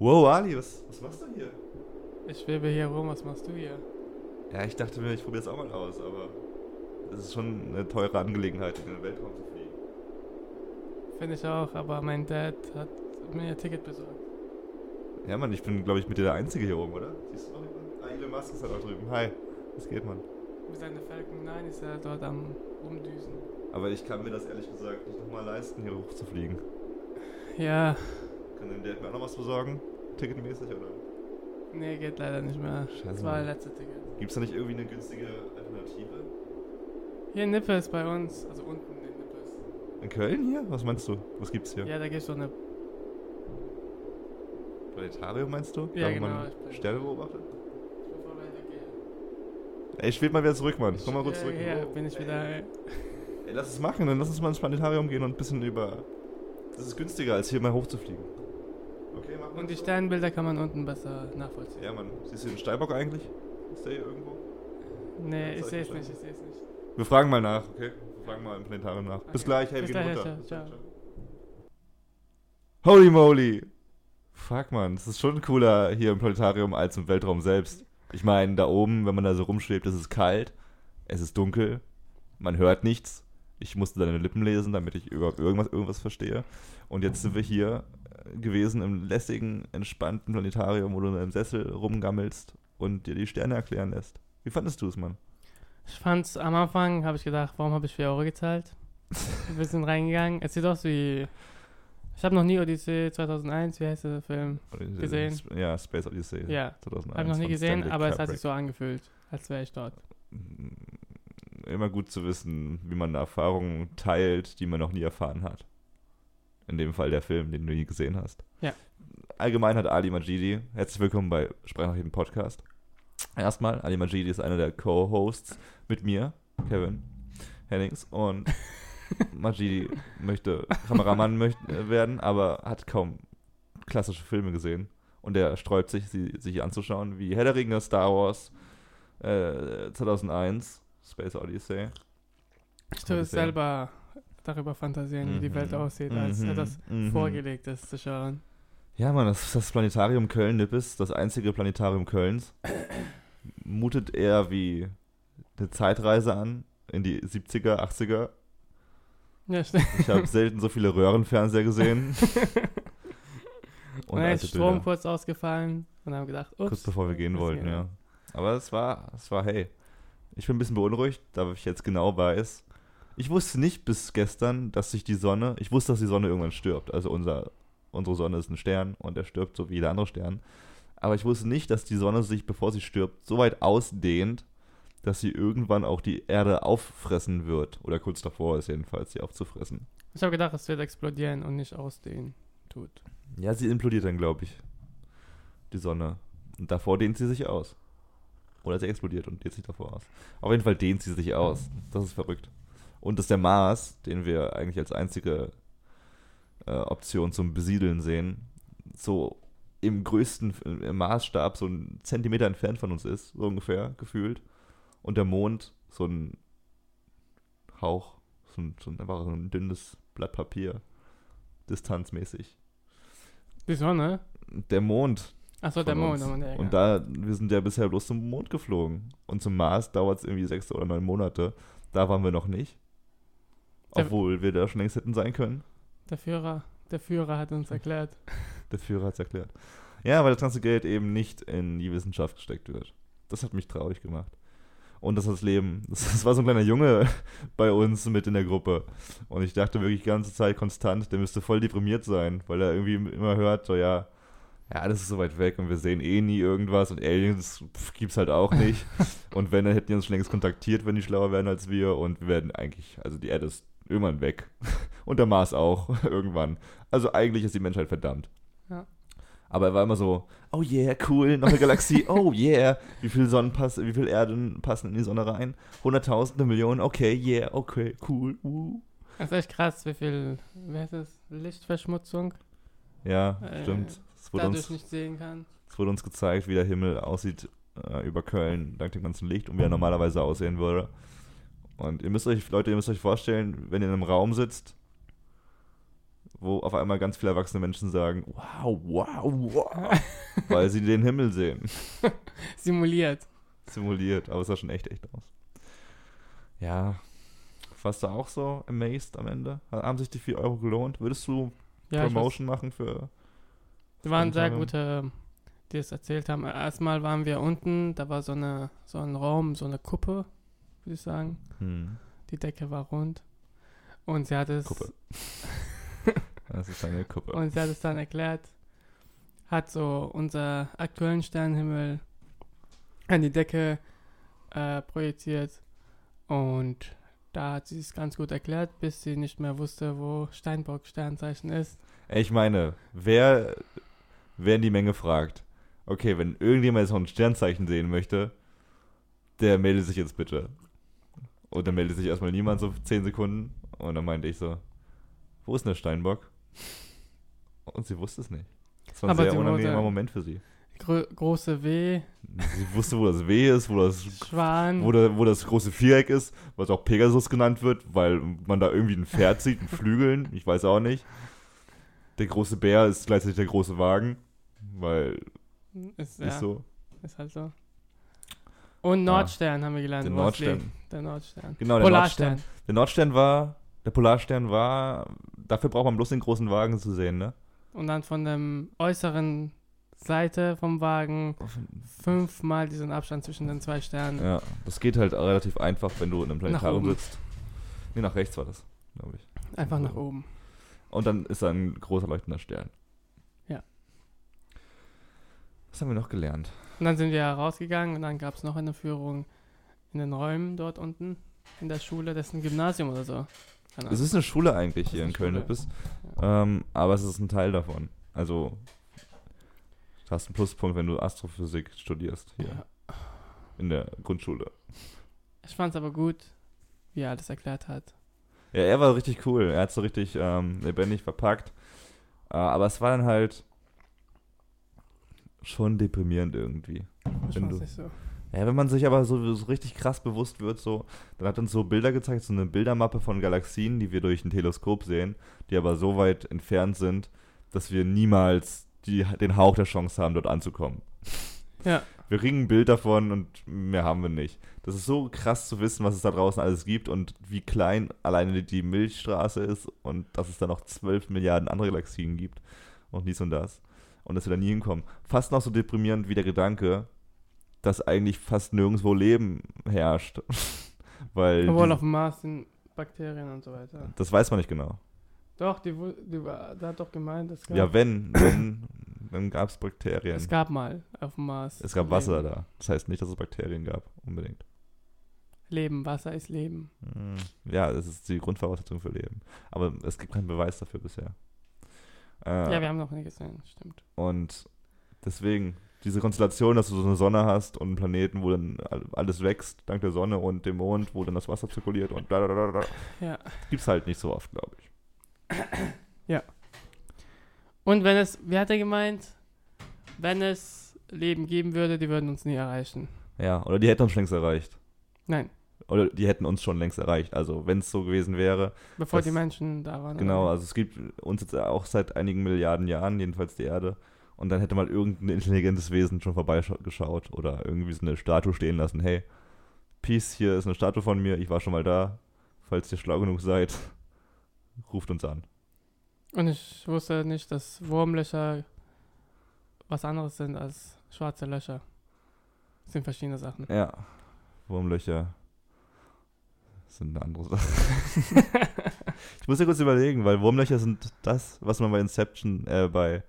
Wow, Ali, was, was machst du hier? Ich schwebe hier rum, was machst du hier? Ja, ich dachte mir, ich probiere es auch mal aus, aber es ist schon eine teure Angelegenheit, in den Weltraum zu fliegen. Finde ich auch, aber mein Dad hat mir ein Ticket besorgt. Ja, Mann, ich bin, glaube ich, mit dir der Einzige hier oben, oder? Siehst du noch jemanden? Ah, Elon Musk ist halt auch drüben. Hi, was geht, Mann? Mit seiner Falcon 9 ist er dort am Rumdüsen. Aber ich kann mir das ehrlich gesagt nicht nochmal leisten, hier hoch zu fliegen. Ja, Kann dein Dad mir auch noch was besorgen? Ticketmäßig, oder? nee, geht leider nicht mehr. Scheiße, Das war der letzte Ticket. Gibt's da nicht irgendwie eine günstige Alternative? Hier in Nippes bei uns, also unten in Nippes. In Köln hier? Was meinst du? Was gibt's hier? Ja, da gibt es so eine. Planetarium meinst du? Ja, da, wo genau, man ich bin- Sterne beobachtet? Bevor wir weitergehen. Ey, ich schweb mal wieder zurück, Mann. Komm mal kurz ja, zurück. Ja, Oh, bin ich ey. wieder. Ey, lass es machen, dann lass uns mal ins Planetarium gehen und ein bisschen über. Das ist günstiger, als hier mal hochzufliegen. Okay, wir Und die? Sternbilder kann man unten besser nachvollziehen. Ja, Mann. Siehst du den Steinbock eigentlich? Ist der hier irgendwo? Nee, ich sehe es nicht, ich sehe es nicht. Wir fragen mal nach, okay? Wir fragen mal im Planetarium nach. Bis Okay. gleich, hey, Bis wir gehen runter. ciao, Bis ciao. Holy moly! Fuck, man, das ist schon cooler hier im Planetarium als im Weltraum selbst. Ich meine, da oben, wenn man da so rumschwebt, ist es kalt, es ist dunkel, man hört nichts. Ich musste deine Lippen lesen, damit ich überhaupt irgendwas, irgendwas verstehe. Und jetzt sind wir hier gewesen im lässigen, entspannten Planetarium, wo du in einem Sessel rumgammelst und dir die Sterne erklären lässt. Wie fandest du es, Mann? Ich fand's am Anfang, habe ich gedacht, warum habe ich 4 Euro gezahlt? Wir sind reingegangen. Es sieht aus wie. Ich habe noch nie Odyssee 2001, wie heißt der Film? Gesehen. Ja, Space Odyssey. Ja, 2001 habe ich noch nie gesehen, Stanley aber es hat sich so angefühlt, als wäre ich dort. Immer gut zu wissen, wie man Erfahrungen teilt, die man noch nie erfahren hat. In dem Fall der Film, den du nie gesehen hast. Ja. Allgemein hat Ali Majidi, herzlich willkommen bei Sprachnachrichten Podcast. Erstmal, Ali Majidi ist einer der Co-Hosts mit mir, Kevin Hennings. Und Majidi möchte Kameramann möchte, werden, aber hat kaum klassische Filme gesehen. Und er sträubt sich, sie sich anzuschauen, wie Herr der Ringe, Star Wars, äh, 2001, Space Odyssey. Ich tue es selber darüber fantasieren, wie die Welt Mhm. aussieht, als Mhm. etwas Mhm. vorgelegt ist zu schauen. Ja, Mann, das das Planetarium Köln-Nippes, das einzige Planetarium Kölns. Mutet eher wie eine Zeitreise an in die 70er, 80er. Ja, stimmt. Ich habe selten so viele Röhrenfernseher gesehen. Und dann ist Strom Bilder. kurz ausgefallen und haben gedacht, ups. Kurz bevor wir gehen wollten, ja. Aber es war, es war, hey. Ich bin ein bisschen beunruhigt, da ich jetzt genau weiß. Ich wusste nicht bis gestern, dass sich die Sonne, ich wusste, dass die Sonne irgendwann stirbt. Also unser, unsere Sonne ist ein Stern und der stirbt so wie jeder andere Stern. Aber ich wusste nicht, dass die Sonne sich, bevor sie stirbt, so weit ausdehnt, dass sie irgendwann auch die Erde auffressen wird. Oder kurz davor ist jedenfalls, sie aufzufressen. Ich habe gedacht, es wird explodieren und nicht ausdehnen tut. Ja, sie implodiert dann, glaube ich. Die Sonne. Und davor dehnt sie sich aus. Oder sie explodiert und dehnt sich davor aus. Auf jeden Fall dehnt sie sich aus. Das ist verrückt. Und das ist der Mars, den wir eigentlich als einzige äh, Option zum Besiedeln sehen, so im größten im Maßstab so ein Zentimeter entfernt von uns ist, so ungefähr, gefühlt. Und der Mond so ein Hauch, so ein, so ein, einfach so ein dünnes Blatt Papier, distanzmäßig Die Sonne? der Mond. Achso, der Mond. der Und egal. da, wir sind ja bisher bloß zum Mond geflogen. Und zum Mars dauert es irgendwie sechs oder neun Monate. Da waren wir noch nicht. Obwohl wir da schon längst hätten sein können. Der Führer, der Führer hat uns erklärt. Der Führer hat es erklärt. Ja, weil das ganze Geld eben nicht in die Wissenschaft gesteckt wird. Das hat mich traurig gemacht. Und das ist das Leben. Das, das war so ein kleiner Junge bei uns mit in der Gruppe. Und ich dachte wirklich die ganze Zeit konstant, der müsste voll deprimiert sein, weil er irgendwie immer hört, so ja, ja, das ist so weit weg und wir sehen eh nie irgendwas und Aliens pf, gibt's halt auch nicht. und wenn, dann hätten die uns schon längst kontaktiert, wenn die schlauer wären als wir und wir werden eigentlich, also die Erde ist irgendwann weg. und der Mars auch, irgendwann. Also eigentlich ist die Menschheit verdammt. Ja. Aber er war immer so, oh yeah, cool, noch eine Galaxie, oh yeah, wie viel Sonnen passen, wie viel Erden passen in die Sonne rein? Hunderttausende, Millionen, okay, yeah, okay, cool, uh. Das ist echt krass, wie viel, wie heißt es, Lichtverschmutzung Ja, Äh, stimmt. Es wurde, dadurch uns, nicht sehen kann. es wurde uns gezeigt, wie der Himmel aussieht äh, über Köln, dank dem ganzen Licht und wie er normalerweise aussehen würde. Und ihr müsst euch, Leute, ihr müsst euch vorstellen, wenn ihr in einem Raum sitzt, wo auf einmal ganz viele erwachsene Menschen sagen, wow, wow, wow, weil sie den Himmel sehen. Simuliert. Simuliert, aber es sah schon echt echt aus. Ja, warst du auch so amazed am Ende? Haben sich die 4 Euro gelohnt? Würdest du Ja, Promotion machen für... Die waren sehr gute, die es erzählt haben. Erstmal waren wir unten, da war so eine so ein Raum, so eine Kuppe, würde ich sagen. Hm, Die Decke war rund. Und sie hat es Kuppe. das ist eine Kuppe. und sie hat es dann erklärt, hat so unser aktuellen Sternenhimmel an die Decke äh, projiziert und da hat sie es ganz gut erklärt, bis sie nicht mehr wusste, wo Steinbock Sternzeichen ist. Ich meine, wer, wer in die Menge fragt, okay, wenn irgendjemand jetzt noch ein Sternzeichen sehen möchte, der meldet sich jetzt bitte. Und dann meldet sich erstmal niemand so 10 Sekunden. Und dann meinte ich so, wo ist denn der Steinbock? Und sie wusste es nicht. Das war ein Aber sehr unangenehmer Moment für sie. Grö große W, Sie wusste, wo das W ist, wo das, Schwan. wo, da, wo das große Viereck ist, was auch Pegasus genannt wird, weil man da irgendwie ein Pferd sieht, mit Flügeln, ich weiß auch nicht. Der große Bär ist gleichzeitig der große Wagen, weil Ist, ist ja, so. ist halt so. Und Nordstern haben wir gelernt. Es Nordstern. liegt. Der Nordstern. Genau, der Polarstern. Der Nordstern war, der Polarstern war, dafür braucht man bloß den großen Wagen zu sehen, ne? Und dann von der äußeren Seite vom Wagen fünfmal diesen Abstand zwischen den zwei Sternen. Ja, das geht halt relativ einfach, wenn du in einem Planetarium sitzt. Nee, nach rechts war das, glaube ich. Einfach nach oben. Und dann ist da ein großer leuchtender Stern. Ja. Was haben wir noch gelernt? Und dann sind wir rausgegangen und dann gab es noch eine Führung in den Räumen dort unten in der Schule. Das ist ein Gymnasium oder so. Es ist eine Schule eigentlich Das hier in Schule. Köln-Nippes, ähm, aber es ist ein Teil davon. Also, du hast einen Pluspunkt, wenn du Astrophysik studierst hier Ja. in der Grundschule. Ich fand es aber gut, wie er alles erklärt hat. Ja, er war richtig cool. Er hat so richtig ähm, lebendig verpackt. Äh, aber es war dann halt schon deprimierend irgendwie. Ich Wenn du- nicht so. Ja, wenn man sich aber so, so richtig krass bewusst wird, so, dann hat uns so Bilder gezeigt, so eine Bildermappe von Galaxien, die wir durch ein Teleskop sehen, die aber so weit entfernt sind, dass wir niemals die, den Hauch der Chance haben, dort anzukommen. Ja. Wir kriegen ein Bild davon und mehr haben wir nicht. Das ist so krass zu wissen, was es da draußen alles gibt und wie klein alleine die Milchstraße ist und dass es da noch 12 Milliarden andere Galaxien gibt und dies und das. Und dass wir da nie hinkommen. Fast noch so deprimierend wie der Gedanke, dass eigentlich fast nirgendwo Leben herrscht. Weil Obwohl die, auf dem Mars sind Bakterien und so weiter. das weiß man nicht genau. Doch, die, die, der hat doch gemeint, es gab, Ja, wenn, wenn dann gab es Bakterien. es gab mal auf dem Mars. Es gab Wasser Leben. da. Das heißt nicht, dass es Bakterien gab, unbedingt. Leben, Wasser ist Leben. Hm, Ja, das ist die Grundvoraussetzung für Leben. Aber es gibt keinen Beweis dafür bisher. Äh, Ja, wir haben noch nie gesehen, stimmt. und deswegen, diese Konstellation, dass du so eine Sonne hast und einen Planeten, wo dann all- alles wächst, dank der Sonne und dem Mond, wo dann das Wasser zirkuliert und da, da, da, da, Ja. gibt's halt nicht so oft, glaube ich. Und wenn es, wie hat er gemeint, wenn es Leben geben würde, die würden uns nie erreichen. Ja, oder die hätten uns schon längst erreicht. Nein, Oder die hätten uns schon längst erreicht. Also, wenn es so gewesen wäre. bevor Das- die Menschen da waren. Genau, also es gibt uns jetzt auch seit einigen Milliarden Jahren, jedenfalls die Erde. Und dann hätte mal irgendein intelligentes Wesen schon vorbeigeschaut oder irgendwie so eine Statue stehen lassen. Hey, Peace, hier ist eine Statue von mir, ich war schon mal da. Falls ihr schlau genug seid, ruft uns an. Und ich wusste nicht, dass Wurmlöcher was anderes sind als schwarze Löcher. Das sind verschiedene Sachen. Ja, Wurmlöcher sind eine andere Sache. ich muss ja kurz überlegen, weil Wurmlöcher sind das, was man bei Inception, äh, bei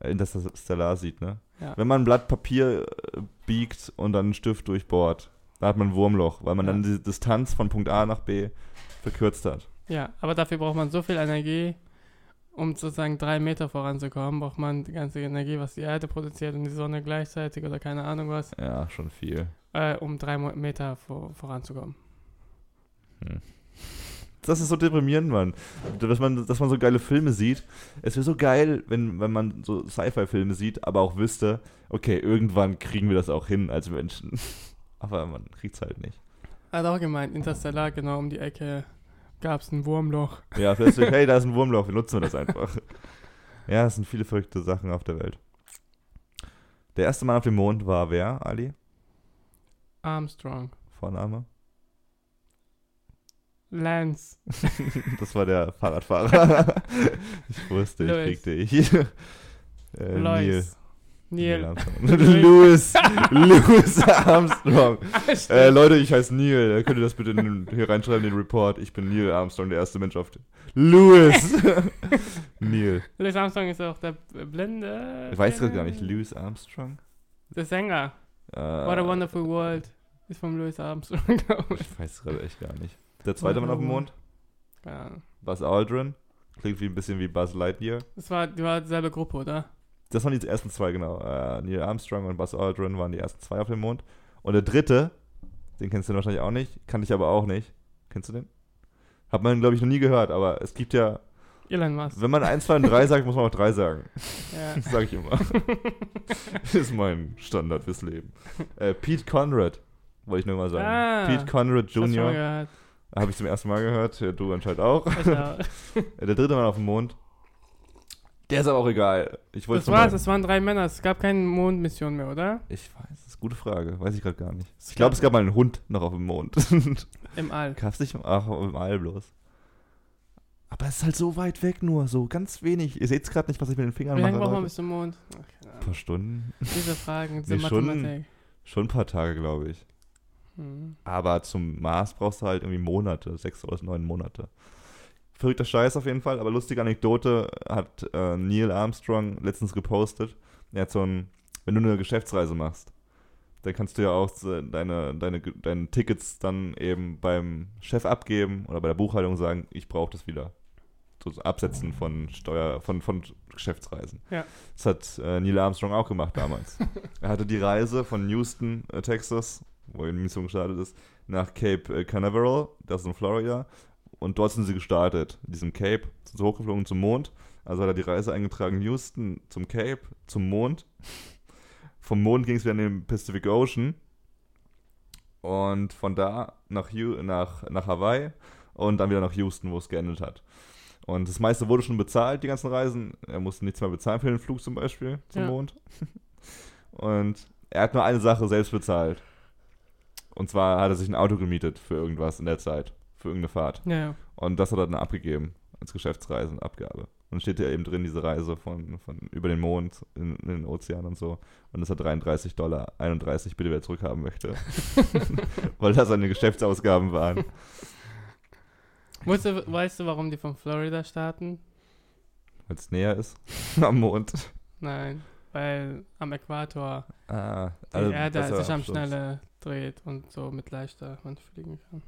äh, Interstellar sieht, ne? Ja. Wenn man ein Blatt Papier äh, biegt und dann einen Stift durchbohrt, da hat man ein Wurmloch, weil man Ja. dann die Distanz von Punkt A nach B verkürzt hat. Ja, aber dafür braucht man so viel Energie, um sozusagen drei Meter voranzukommen, braucht man die ganze Energie, was die Erde produziert und die Sonne gleichzeitig oder keine Ahnung was, Ja, schon viel. äh, um drei Meter vor, voranzukommen. Das ist so deprimierend, Mann. Dass man, dass man so geile Filme sieht. Es wäre so geil, wenn, wenn man so Sci-Fi-Filme sieht, aber auch wüsste, okay, irgendwann kriegen wir das auch hin als Menschen. Aber man kriegt's halt nicht. Hat auch gemeint, Interstellar genau um die Ecke gab es ein Wurmloch. Ja, plötzlich, hey, da ist ein Wurmloch, wir nutzen das einfach. Ja, es sind viele verrückte Sachen auf der Welt. Der erste Mann auf dem Mond war wer, Ali? Armstrong. Vorname? Lance. das war der Fahrradfahrer. ich wusste, ich Louis. kriegte ich. äh, Neil. Lois. Neil. Armstrong. Louis. Louis Armstrong. Äh, Leute, ich heiße Neil. Könnt ihr das bitte in, hier reinschreiben, in den Report? Ich bin Neil Armstrong, der erste Mensch auf. Louis! Neil. Louis Armstrong ist auch der Blinde. Ich weiß gerade gar nicht. Louis Armstrong? Der Sänger. Äh, What a Wonderful World. Ist von Louis Armstrong, glaube ich. Ich weiß gerade echt gar nicht. Der zweite Mann auf dem Mond? Ahnung. Buzz Aldrin. Klingt wie ein bisschen wie Buzz Lightyear. Das war, die war dieselbe Gruppe, oder? Das waren die ersten zwei, genau. Äh, Neil Armstrong und Buzz Aldrin waren die ersten zwei auf dem Mond. Und der dritte, den kennst du wahrscheinlich auch nicht, kann ich aber auch nicht. Kennst du den? Hat man, glaube ich, noch nie gehört, aber es gibt ja, Elon Musk. wenn man 1, 2 und 3 sagt, muss man auch 3 sagen. Ja. Das sage ich immer. Das ist mein Standard fürs Leben. Äh, Pete Conrad, wollte ich nur mal sagen. Ah, Pete Conrad Jr. Habe ich zum ersten Mal gehört. Ja, du anscheinend auch. Auch. Äh, Der dritte Mann auf dem Mond. Der ist aber auch egal. Ich Das war's, es waren drei Männer. Es gab keine Mondmission mehr, oder? Ich weiß, das ist eine gute Frage. Weiß ich gerade gar nicht. Ich glaube, es gab mal einen Hund noch auf dem Mond. Im All. Gab's nicht? Ach, im All bloß. Aber es ist halt so weit weg nur, so ganz wenig. Ihr seht gerade nicht, was ich mit den Fingern Wie lange mache. braucht man Leute. bis zum Mond? Ach, Ein paar Stunden. Diese Fragen, diese Nee, schon- Mathematik. Schon ein paar Tage, glaube ich. Hm. Aber zum Mars brauchst du halt irgendwie Monate, sechs oder neun Monate. Verrückter Scheiß auf jeden Fall, aber lustige Anekdote hat äh, Neil Armstrong letztens gepostet. Er hat so ein, wenn du eine Geschäftsreise machst, dann kannst du ja auch so deine, deine, deine Tickets dann eben beim Chef abgeben oder bei der Buchhaltung sagen, ich brauche das wieder. So so Absetzen von Steuer, von, von Geschäftsreisen. Ja. Das hat äh, Neil Armstrong auch gemacht damals. er hatte die Reise von Houston, äh, Texas, wo die Mission gestartet ist, nach Cape äh, Canaveral, das ist in Florida. Und dort sind sie gestartet, in diesem Cape, sind sie hochgeflogen zum Mond. Also hat er die Reise eingetragen, Houston zum Cape, zum Mond. Vom Mond ging es wieder in den Pacific Ocean. Und von da nach, nach, nach Hawaii und dann wieder nach Houston, wo es geendet hat. Und das meiste wurde schon bezahlt, die ganzen Reisen. Er musste nichts mehr bezahlen für den Flug zum Beispiel zum Ja. Mond. Und er hat nur eine Sache selbst bezahlt. Und zwar hat er sich ein Auto gemietet für irgendwas in der Zeit, für irgendeine Fahrt. Ja, ja. Und das hat er dann abgegeben als Geschäftsreisenabgabe. Und steht ja eben drin, diese Reise von, von über den Mond in, in den Ozean und so. Und dass er 33 Dollar 31 bitte wieder zurückhaben möchte. Weil das seine Geschäftsausgaben waren. Weißt du, weißt du, warum die von Florida starten? Weil es näher ist am Mond. Nein, weil am Äquator Ah, die also Erde besser sich am Absturz. schneller dreht und so mit leichter man fliegen kann.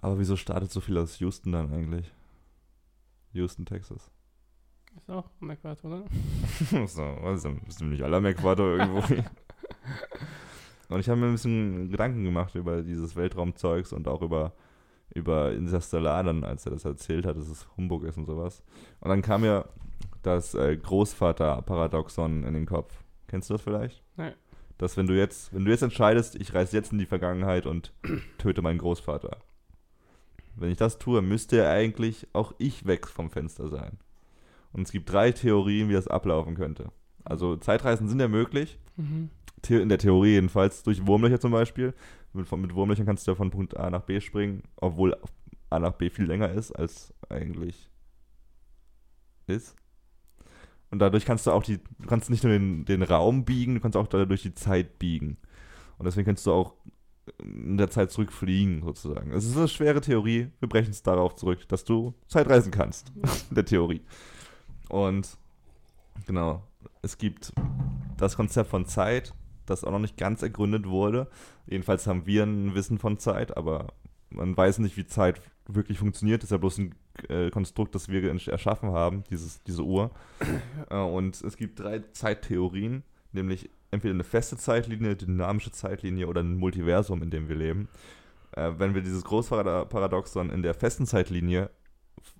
Aber wieso startet so viel aus Houston dann eigentlich? Houston, Texas. Ist auch am Äquator, oder? so, was ist nicht alle am Äquator irgendwo? und ich habe mir ein bisschen Gedanken gemacht über dieses Weltraumzeugs und auch über, über Interstellar dann, als er das erzählt hat, dass es Humbug ist und sowas. Und dann kam mir das äh, Großvater-Paradoxon in den Kopf. Kennst du das vielleicht? Nein. Dass wenn du jetzt, wenn du jetzt entscheidest, ich reise jetzt in die Vergangenheit und töte meinen Großvater. Wenn ich das tue, müsste eigentlich auch ich weg vom Fenster sein. Und es gibt drei Theorien, wie das ablaufen könnte. Also Zeitreisen sind ja möglich, Mhm. In der Theorie jedenfalls, durch Wurmlöcher zum Beispiel. Mit, mit Wurmlöchern kannst du ja von Punkt A nach B springen, obwohl A nach B viel länger ist, als eigentlich ist. Und dadurch kannst du auch die, du kannst nicht nur den, den Raum biegen, du kannst auch dadurch die Zeit biegen. Und deswegen kannst du auch in der Zeit zurückfliegen, sozusagen. Es ist eine schwere Theorie, wir brechen es darauf zurück, dass du Zeitreisen kannst, in der Theorie. Und genau, es gibt das Konzept von Zeit, das auch noch nicht ganz ergründet wurde. Jedenfalls haben wir ein Wissen von Zeit, aber man weiß nicht, wie Zeit wirklich funktioniert. Das ist ja bloß ein äh, Konstrukt, das wir erschaffen haben, dieses, diese Uhr. Äh, und es gibt drei Zeittheorien, nämlich entweder eine feste Zeitlinie, dynamische Zeitlinie oder ein Multiversum, in dem wir leben. Äh, wenn wir dieses Großvaterparadoxon in der festen Zeitlinie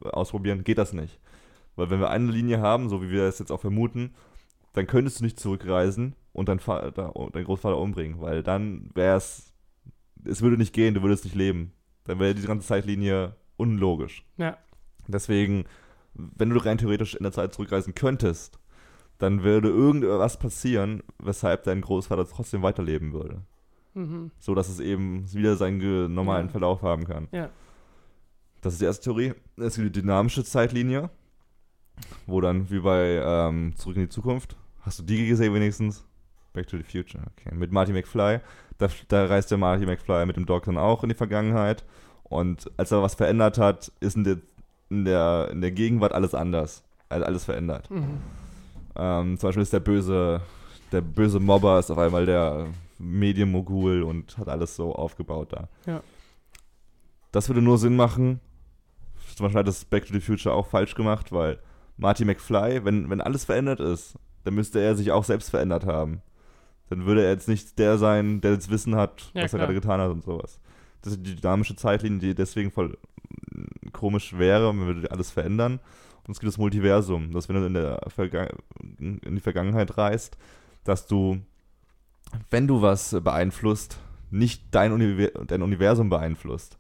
ausprobieren, geht das nicht. Weil wenn wir eine Linie haben, so wie wir es jetzt auch vermuten, dann könntest du nicht zurückreisen und deinen, Vater, deinen Großvater umbringen, weil dann wäre es, es würde nicht gehen, du würdest nicht leben. Dann wäre diese ganze Zeitlinie unlogisch. Ja. Deswegen, wenn du rein theoretisch in der Zeit zurückreisen könntest, dann würde irgendwas passieren, weshalb dein Großvater trotzdem weiterleben würde. Mhm. So dass es eben wieder seinen normalen Ja. Verlauf haben kann. Ja. Das ist die erste Theorie. Es gibt die dynamische Zeitlinie, wo dann wie bei ähm, Zurück in die Zukunft. Hast du die gesehen wenigstens? Back to the Future, okay. Mit Marty McFly. Da, da reist der Marty McFly mit dem Doc dann auch in die Vergangenheit. Und als er was verändert hat, ist in der, in der, in der Gegenwart alles anders. Also alles verändert. Mhm. Ähm, zum Beispiel ist der böse, der böse Mobber ist auf einmal der Medienmogul und hat alles so aufgebaut da. Ja. Das würde nur Sinn machen. Zum Beispiel hat das Back to the Future auch falsch gemacht, weil Marty McFly, wenn, wenn alles verändert ist, dann müsste er sich auch selbst verändert haben. Dann würde er jetzt nicht der sein, der das Wissen hat, Ja, was er klar. gerade getan hat und sowas. Das ist die dynamische Zeitlinie, die deswegen voll mm, komisch wäre, man würde alles verändern. Und es gibt das Multiversum, dass wenn du in, der Verga in die Vergangenheit reist, dass du, wenn du was beeinflusst, nicht dein, Univer dein Universum beeinflusst.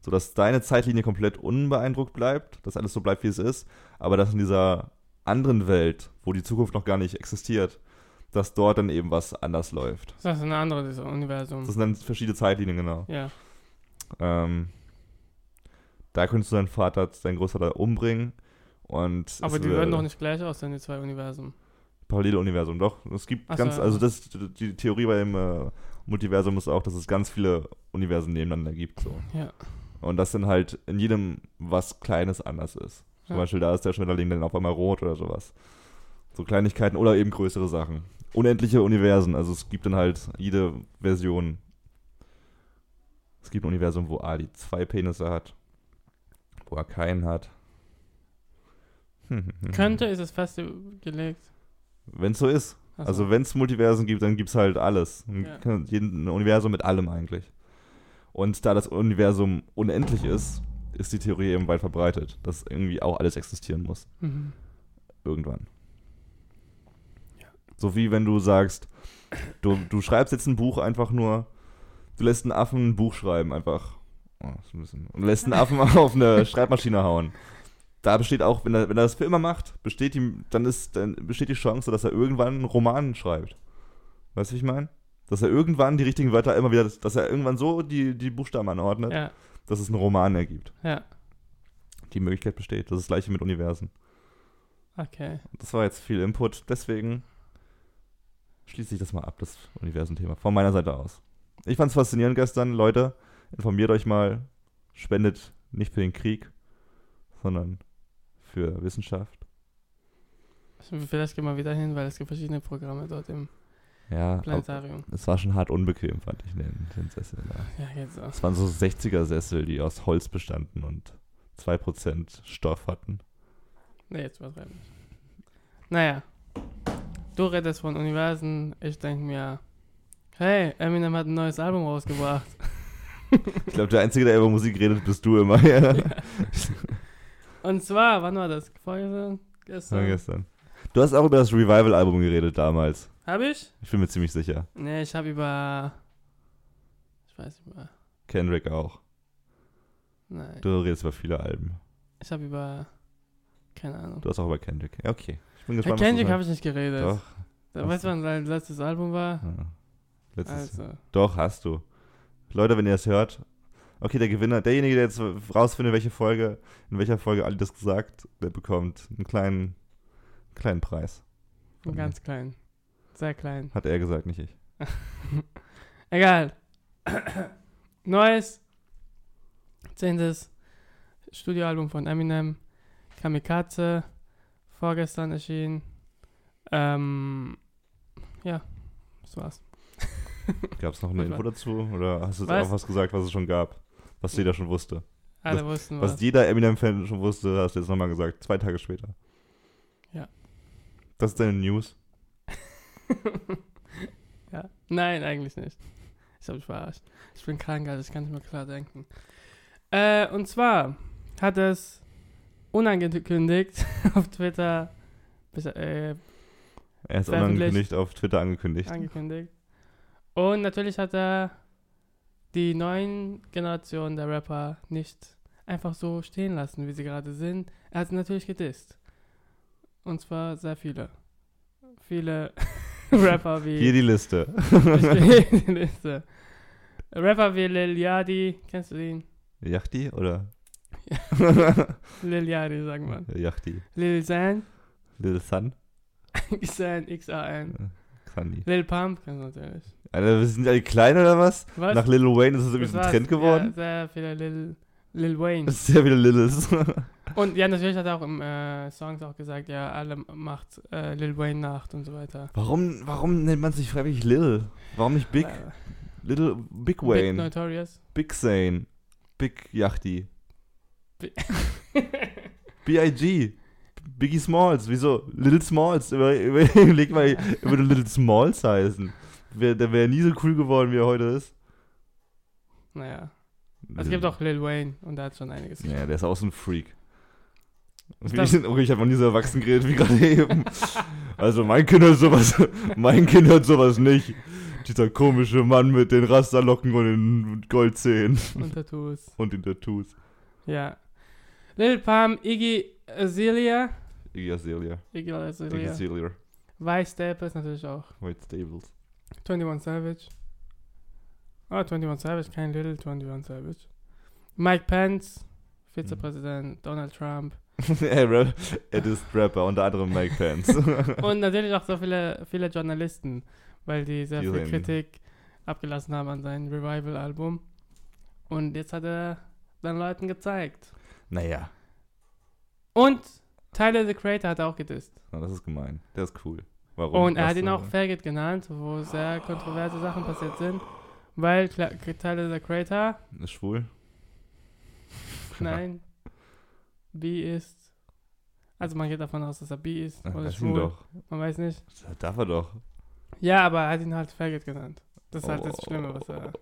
Sodass deine Zeitlinie komplett unbeeindruckt bleibt, dass alles so bleibt, wie es ist, aber dass in dieser anderen Welt, wo die Zukunft noch gar nicht existiert, dass dort dann eben was anders läuft. Das ist eine andere dieses Universum. Das sind dann verschiedene Zeitlinien, genau. ja. Ähm, da könntest du deinen Vater, deinen Großvater umbringen und Aber die würden doch nicht gleich aussehen, die zwei Universen. parallele Universum, doch. Es gibt Ach so, ganz, ja. also das, die Theorie beim äh, Multiversum ist auch, dass es ganz viele Universen nebeneinander gibt. So. Ja. Und dass dann halt in jedem was Kleines anders ist. Zum Ja. Beispiel da ist der Schmetterling dann auf einmal rot oder sowas. So Kleinigkeiten oder eben größere Sachen. Unendliche Universen, also es gibt dann halt jede Version. Es gibt ein Universum, wo Ali zwei Penisse hat, wo er keinen hat. Könnte, ist es festgelegt. Wenn es so ist. So. Also wenn es Multiversen gibt, dann gibt es halt alles. Ein- Ja. Ein Universum mit allem eigentlich. Und da das Universum unendlich ist, ist die Theorie eben weit verbreitet, dass irgendwie auch alles existieren muss. Mhm. Irgendwann. So wie wenn du sagst, du, du schreibst jetzt ein Buch einfach nur, du lässt einen Affen ein Buch schreiben, einfach. Oh, ein bisschen, und lässt einen Affen auf eine Schreibmaschine hauen. Da besteht auch, wenn er, wenn er das für immer macht, besteht die, dann ist, dann besteht die Chance, dass er irgendwann einen Roman schreibt. Weißt du, wie ich meine? Dass er irgendwann die richtigen Wörter immer wieder, dass er irgendwann so die, die Buchstaben anordnet, Ja, dass es einen Roman ergibt. ja, Die Möglichkeit besteht. Das ist das gleiche mit Universen. okay. Das war jetzt viel Input, deswegen schließe ich das mal ab, das Universenthema, von meiner Seite aus. Ich fand es faszinierend gestern, Leute, informiert euch mal, spendet nicht für den Krieg, sondern für Wissenschaft. Vielleicht gehen wir wieder hin, weil es gibt verschiedene Programme dort im Ja, Planetarium. es war schon hart unbequem, fand ich, den, den Sessel da. Ja, geht so. Es waren so 60er-Sessel, die aus Holz bestanden und 2% Stoff hatten. Nee, jetzt übertreiben. Naja. Du redest von Universen, ich denke mir, hey, Eminem hat ein neues Album rausgebracht. Ich glaube, der Einzige, der über Musik redet, bist du immer. ja. Und zwar, wann war das? Vorgestern? Ja, Gestern? gestern. Du hast auch über das Revival-Album geredet damals. Hab ich? Ich bin mir ziemlich sicher. Nee, ich habe über. Ich weiß nicht mehr. Kendrick auch. Nein. Du redest über viele Alben. Ich habe über. Keine Ahnung. Du hast auch über Kendrick. Ja, okay. Ich bin gespannt, Kendrick was habe ich nicht geredet. Doch. Da weißt du, wann sein letztes Album war? Ja. Letztes Also. Doch, hast du. Leute, wenn ihr das hört. Okay, der Gewinner, derjenige, der jetzt rausfindet, welche Folge, in welcher Folge Ali das gesagt, der bekommt einen kleinen, kleinen Preis. Mir. Ganz klein. Sehr klein. Hat er gesagt, nicht ich. Egal. Neues. Zehntes Studioalbum von Eminem. Kamikaze. Vorgestern erschienen. Ähm, ja, das war's. Gab es noch eine Info dazu? Oder hast du jetzt auch was gesagt, was es schon gab? Was jeder schon wusste? Alle wussten Was was. jeder Eminem-Fan schon wusste, hast du jetzt nochmal gesagt. Zwei Tage später. Ja. Das ist deine News. ja. Nein, eigentlich nicht. Ich habe mich verarscht. Ich bin krank, also ich kann nicht mehr klar denken. Äh, und zwar hat es unangekündigt auf Twitter bis- äh, Er ist unangekündigt auf Twitter angekündigt. angekündigt. Und natürlich hat er die neuen Generationen der Rapper nicht einfach so stehen lassen, wie sie gerade sind. Er hat sie natürlich gedisst. Und zwar sehr viele. Viele Rapper wie. Hier die Liste. In die Liste. Rapper wie Lil Yachty, kennst du den? Yachty oder? Lil Yachty, sagen wir. Yachty. Lil Xan, Lil Sun? Xan, X-A-N. Sunny. Lil Pump, du natürlich. Alter, sind alle klein oder was? Was? Nach Lil Wayne ist es irgendwie Das so ein. Trend geworden. Ja, sehr viele Lil, Lil Wayne. Das sehr wieder Lillis. Und ja, natürlich hat er auch im äh, Songs auch gesagt, ja, alle macht äh, Lil Wayne nach und so weiter. warum, warum nennt man sich freiwillig Lil? Warum nicht Big? Äh, Little Big Big Wayne, Notorious. Big Zane, Big Yachty, Bi- B.I.G., Biggie Smalls, wieso? Little Smalls, über- überleg mal, er würde Little Smalls heißen. Wär, der wäre nie so cool geworden, wie er heute ist. naja. Es gibt auch Lil Wayne und da hat schon einiges Ja, der ist auch so ein Freak. Okay, ich habe noch nie so erwachsen geredet wie gerade eben. Also mein Kind hat sowas, mein Kind hat sowas nicht. Dieser komische Mann mit den Rasterlocken und den Goldzähnen und Tattoos. und den Tattoos. Ja. Lil Pump, Iggy Azalea. Iggy Azalea. Iggy Iggy Azalea. Azalea. Vice Staples natürlich auch. White Stables. 21 Savage. Ah, 21 Savage, kein Little 21 Savage. Mike Pence, Vizepräsident, Donald Trump. er, ist Rapper, unter anderem Mike Pence. Und natürlich auch so viele, viele Journalisten, weil die sehr Die viel Kritik abgelassen haben an seinem Revival-Album. Und jetzt hat er den Leuten gezeigt. Naja, Und Tyler the Creator hat er auch gedisst. na, das ist gemein. Der ist cool. Warum? Und er hat ihn auch Faggot genannt, wo sehr kontroverse Sachen passiert sind. Weil Tyler the Creator, Ist schwul? nein, bi ist. Also man geht davon aus, dass er bi ist oder weiß schwul. doch. Man weiß nicht. Das darf er doch. Ja, aber er hat ihn halt Faggot genannt. Das ist halt das Oh. Schlimme, was er.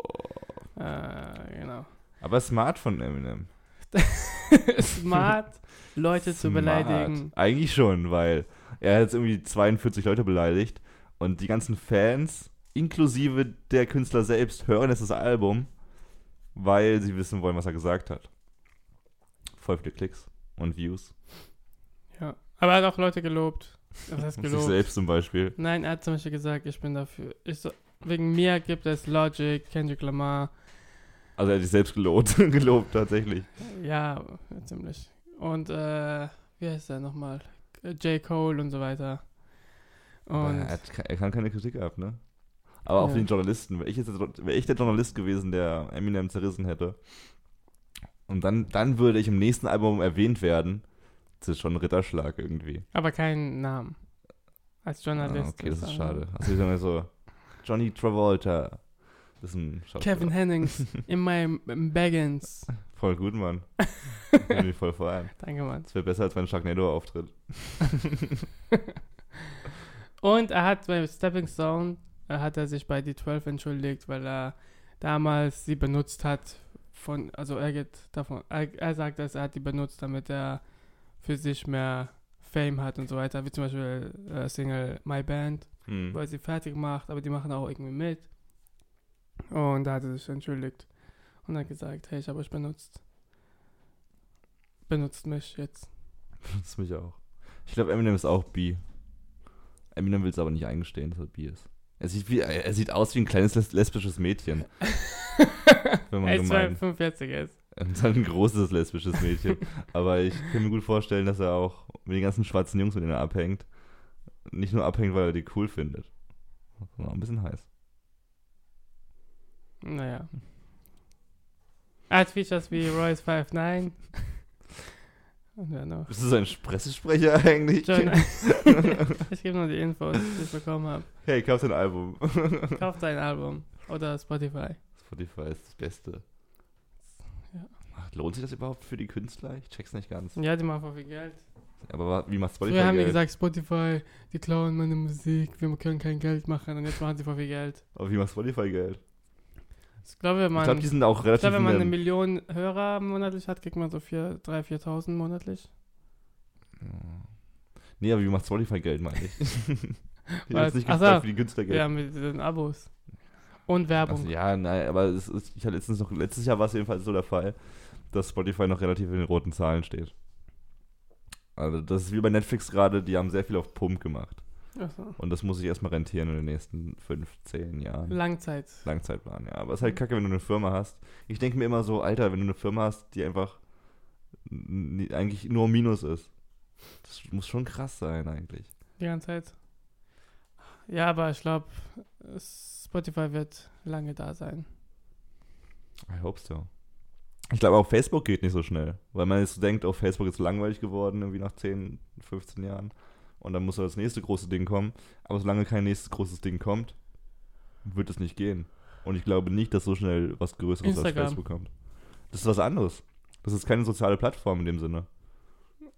Äh, genau. Aber smart von Eminem. Smart, Leute zu Smart. beleidigen. Eigentlich schon, weil er hat jetzt irgendwie 42 Leute beleidigt und die ganzen Fans, inklusive der Künstler selbst, hören jetzt das Album, weil sie wissen wollen, was er gesagt hat. Voll viele Klicks und Views. Ja. Aber er hat auch Leute gelobt. Was heißt Und sich gelobt? selbst zum Beispiel. Nein, er hat zum Beispiel gesagt, ich bin dafür. Ich so, wegen mir gibt es Logic, Kendrick Lamar. Also er hat sich selbst gelobt, gelobt tatsächlich. Ja, ziemlich. Und, äh, wie heißt er nochmal? J. Cole und so weiter. Und, er, hat, er kann keine Kritik ab, ne? Aber auch Ja. für den Journalisten. Wäre ich, jetzt, wär ich der Journalist gewesen, der Eminem zerrissen hätte. Und dann, dann würde ich im nächsten Album erwähnt werden. Das ist schon ein Ritterschlag irgendwie. aber keinen Namen. Als Journalist. Ah, okay, das ist schade. Also ich sag mal so, Johnny Travolta. Das ist ein Schauspieler. Kevin Hennings in meinem Baggins. Voll gut, Mann. Bin ich voll vor allem. Danke, Mann. Das wäre besser als mein Sharknado-Auftritt. Und er hat bei Stepping Stone, äh, hat er sich bei D12 entschuldigt, weil er damals sie benutzt hat von, also er geht davon, er, er sagt, dass er hat die benutzt, damit er für sich mehr Fame hat und so weiter, wie zum Beispiel äh, Single My Band, Hm. wo er sie fertig macht, aber die machen auch irgendwie mit. Und da hat er sich entschuldigt und hat gesagt, hey, ich habe euch benutzt. Benutzt mich jetzt. Das mich auch. Ich glaube, Eminem ist auch bi. Eminem will es aber nicht eingestehen, dass er bi ist. Er sieht, wie, er sieht aus wie ein kleines les lesbisches Mädchen. Wenn man er ist gemeint. 45 jetzt. Er ist halt ein großes lesbisches Mädchen. aber ich kann mir gut vorstellen, dass er auch mit den ganzen schwarzen Jungs, mit denen er abhängt, nicht nur abhängt, weil er die cool findet. Sondern auch ein bisschen heiß. Naja. Hat Features wie Royce 59. Und wer noch? Bist du so ein Pressesprecher eigentlich? John, ich gebe nur die Infos, die ich bekommen habe. Hey, kauf dein Album. Kauft sein Album oder Spotify. Spotify ist das Beste. Ja. Ach, lohnt sich das überhaupt für die Künstler? Ich check's nicht ganz. Ja, die machen voll viel Geld. Aber wie macht Spotify Früher haben Geld? gesagt, Spotify, die klauen meine Musik, wir können kein Geld machen und jetzt machen sie voll viel Geld. Aber wie macht Spotify Geld? Ich glaube, wenn ich man, glaube, die sind auch ich relativ glaube, wenn man in eine Million Hörer monatlich hat, kriegt man so 3.000, 4.000 monatlich. Nee, aber wie macht Spotify Geld, meine ich? ich Was? habe nicht Ach gefragt, so. für die Künstler Geld. Ja, mit den Abos. Und Werbung. Also, ja, nein, aber ist, ich hatte letztens noch, letztes Jahr war es jedenfalls so der Fall, dass Spotify noch relativ in den roten Zahlen steht. Also das ist wie bei Netflix gerade, die haben sehr viel auf Pump gemacht. Achso. Und das muss sich erstmal rentieren in den nächsten 5, 10 Jahren. Langzeit. Langzeitplan, ja. Aber es ist halt kacke, wenn du eine Firma hast. Ich denke mir immer so, Alter, wenn du eine Firma hast, die einfach eigentlich nur Minus ist. Das muss schon krass sein, eigentlich. Die ganze Zeit. Ja, aber ich glaube, Spotify wird lange da sein. I hope so. Ich glaube, auch Facebook geht nicht so schnell. Weil man jetzt so denkt, auf Facebook ist langweilig geworden, irgendwie nach 10, 15 Jahren. Und dann muss das nächste große Ding kommen. Aber solange kein nächstes großes Ding kommt, wird es nicht gehen. Und ich glaube nicht, dass so schnell was Größeres Instagram. als Facebook kommt. Das ist was anderes. Das ist keine soziale Plattform in dem Sinne.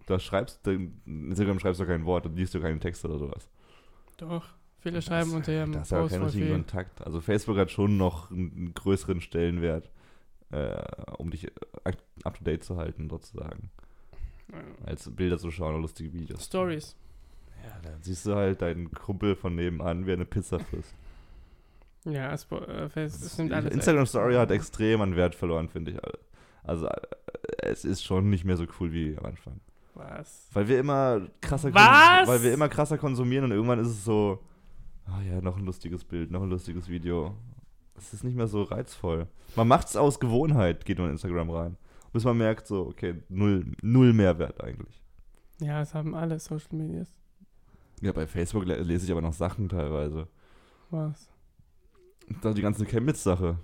Da schreibst du, in Instagram schreibst du kein Wort, da liest du keinen Text oder sowas. Doch. Viele schreiben das, unter ihrem Das ist ja voll richtigen. Kontakt. Also Facebook hat schon noch einen größeren Stellenwert, äh, um dich up to date zu halten, sozusagen. Als Bilder zu schauen oder lustige Videos. Stories. Ja, dann siehst du halt deinen Kumpel von nebenan, wie er eine Pizza frisst. Ja, es, äh, es, nimmt alles. Instagram Story hat extrem an Wert verloren, finde ich. Also äh, es ist schon nicht mehr so cool wie am Anfang. Was? Weil wir immer krasser Was? weil wir immer krasser konsumieren und irgendwann ist es so, ah ja, noch ein lustiges Bild, noch ein lustiges Video. Es ist nicht mehr so reizvoll. Man macht es aus Gewohnheit, geht man in Instagram rein. Bis man merkt so, okay, null, null Mehrwert eigentlich. Ja, es haben alle Social Medias. Ja, bei Facebook le- lese ich aber noch Sachen teilweise. Was? Da die ganze Chemnitz-Sache.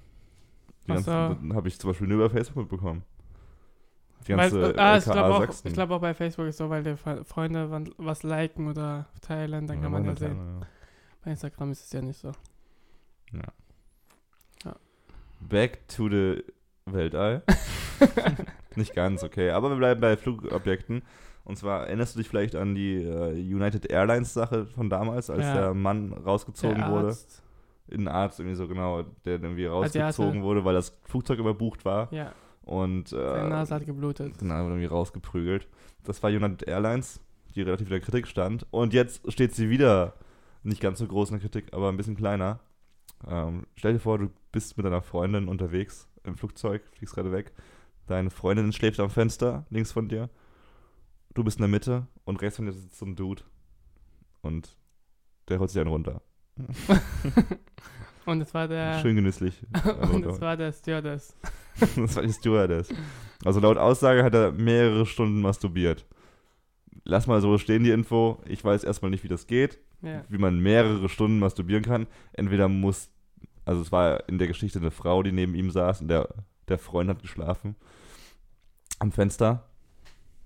Die so. habe ich zum Beispiel nur über Facebook mitbekommen. Die Weil, ganze ah, ich glaube auch, ich glaub auch bei Facebook ist so, weil die Fre- Freunde was liken oder teilen, dann kann man ja sehen. ja. Bei Instagram ist es ja nicht so. Back to the Weltall. Nicht ganz, okay. Aber wir bleiben bei Flugobjekten. Und zwar erinnerst du dich vielleicht an die äh, United Airlines Sache von damals, als Ja. der Mann rausgezogen Der wurde? Ein Arzt irgendwie so genau, der irgendwie rausgezogen wurde, weil das Flugzeug überbucht war. Ja, Und seine äh, Nase hat geblutet. genau, wurde irgendwie rausgeprügelt. Das war United Airlines, die relativ in der Kritik stand. Und jetzt steht sie wieder nicht ganz so groß in der Kritik, aber ein bisschen kleiner. Ähm, stell dir vor, du bist mit deiner Freundin unterwegs im Flugzeug, fliegst gerade weg. Deine Freundin schläft am Fenster links von dir. Du bist in der Mitte und rechts von dir sitzt so ein Dude. Und der holt sich einen runter. Und es war der Schön genüsslich. und es runter. war der Stewardess. das war die Stewardess. Also laut Aussage hat er mehrere Stunden masturbiert. Lass mal so stehen, die Info. Ich weiß erstmal nicht, wie das geht. Ja. wie man mehrere Stunden masturbieren kann. Entweder muss, also es war in der Geschichte eine Frau, die neben ihm saß und der, der Freund hat geschlafen am Fenster.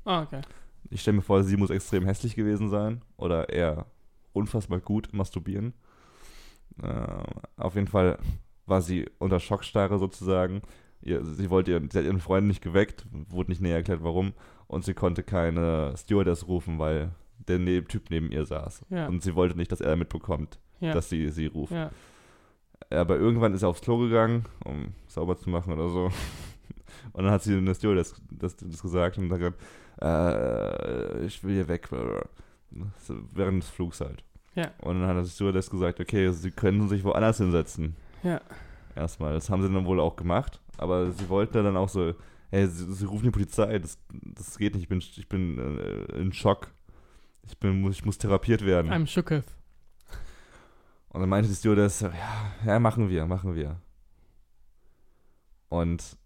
Ah, okay. Ich stelle mir vor, sie muss extrem hässlich gewesen sein oder eher unfassbar gut masturbieren. Äh, auf jeden Fall war sie unter Schockstarre sozusagen. Ihr, sie wollte ihren, sie hat ihren Freund nicht geweckt, wurde nicht näher erklärt, warum. Und sie konnte keine Stewardess rufen, weil der ne Typ neben ihr saß. Ja. Und sie wollte nicht, dass er mitbekommt, Ja. dass sie sie ruft. ja. Aber irgendwann ist er aufs Klo gegangen, um sauber zu machen oder so. Und dann hat sie eine Stewardess das, das gesagt und hat gesagt, äh, ich will hier weg. Während des Flugs halt. Ja. Und dann hat die Stewardess gesagt, okay, sie können sich woanders hinsetzen. Ja. Erstmal. Das haben sie dann wohl auch gemacht. Aber sie wollten dann auch so, hey, sie, sie rufen die Polizei, das, das geht nicht, ich bin, ich bin äh, in Schock. Ich, bin, muss- ich muss therapiert werden. I'm shooketh. Und dann meinte die Stewardess, ja, ja, machen wir, machen wir. Und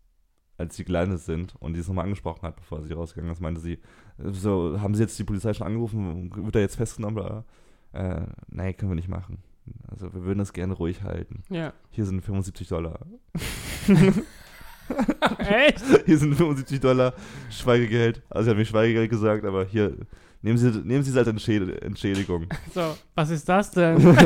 als sie gelandet sind und die es nochmal angesprochen hat, bevor sie rausgegangen ist, meinte sie, so, haben sie jetzt die Polizei schon angerufen? Wird er jetzt festgenommen? Bla? Äh, nee, können wir nicht machen. Also wir würden das gerne ruhig halten. Ja. Hier sind 75 Dollar. Echt? Hier sind 75 Dollar Schweigegeld. Also sie hat mir Schweigegeld gesagt, aber hier, nehmen Sie, nehmen Sie es als Entschäd Entschädigung. So, was ist das denn? Nehmen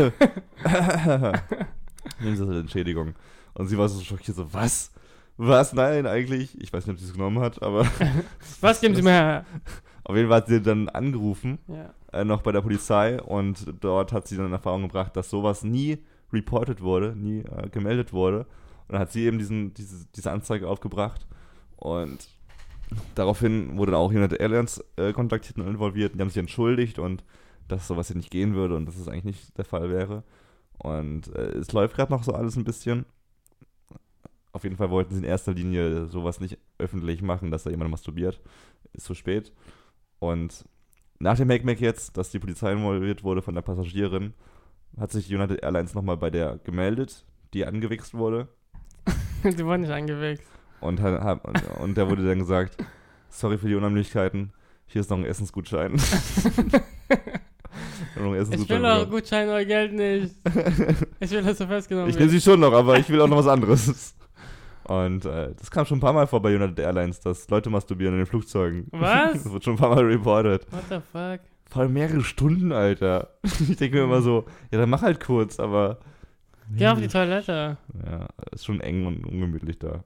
Sie das als Entschädigung. Und sie war so schockiert, so, was? Was? Nein, eigentlich. Ich weiß nicht, ob sie es genommen hat, aber Was geben Sie mir her? auf jeden Fall hat sie dann angerufen, Ja. äh, noch bei der Polizei. Und dort hat sie dann in Erfahrung gebracht, dass sowas nie reported wurde, nie äh, gemeldet wurde. Und dann hat sie eben diesen, diese, diese Anzeige aufgebracht. Und daraufhin wurde dann auch United Airlines äh, kontaktiert und involviert. Die haben sich entschuldigt und dass sowas hier nicht gehen würde und dass es eigentlich nicht der Fall wäre. Und äh, es läuft gerade noch so alles ein bisschen. Auf jeden Fall wollten sie in erster Linie sowas nicht öffentlich machen, dass da jemand masturbiert. Ist zu spät. Und nach dem Hackmack jetzt, dass die Polizei involviert wurde von der Passagierin, hat sich United Airlines nochmal bei der gemeldet, die angewichst wurde. Die wurden nicht angewichst. Und, und, und da wurde dann gesagt, sorry für die Unannehmlichkeiten, hier ist noch ein Essensgutschein. noch ein Ich will auch Gutschein oder Geld nicht. Ich will, dass du festgenommen Ich nehme sie schon noch, aber ich will auch noch was anderes. Und äh, das kam schon ein paar Mal vor bei United Airlines, dass Leute masturbieren in den Flugzeugen. Was? Das wird schon ein paar Mal reported. What the fuck? Vor allem mehrere Stunden, Alter. Ich denke mir immer so, ja, dann mach halt kurz, aber. Geh auf die Toilette. Ja, ist schon eng und ungemütlich da.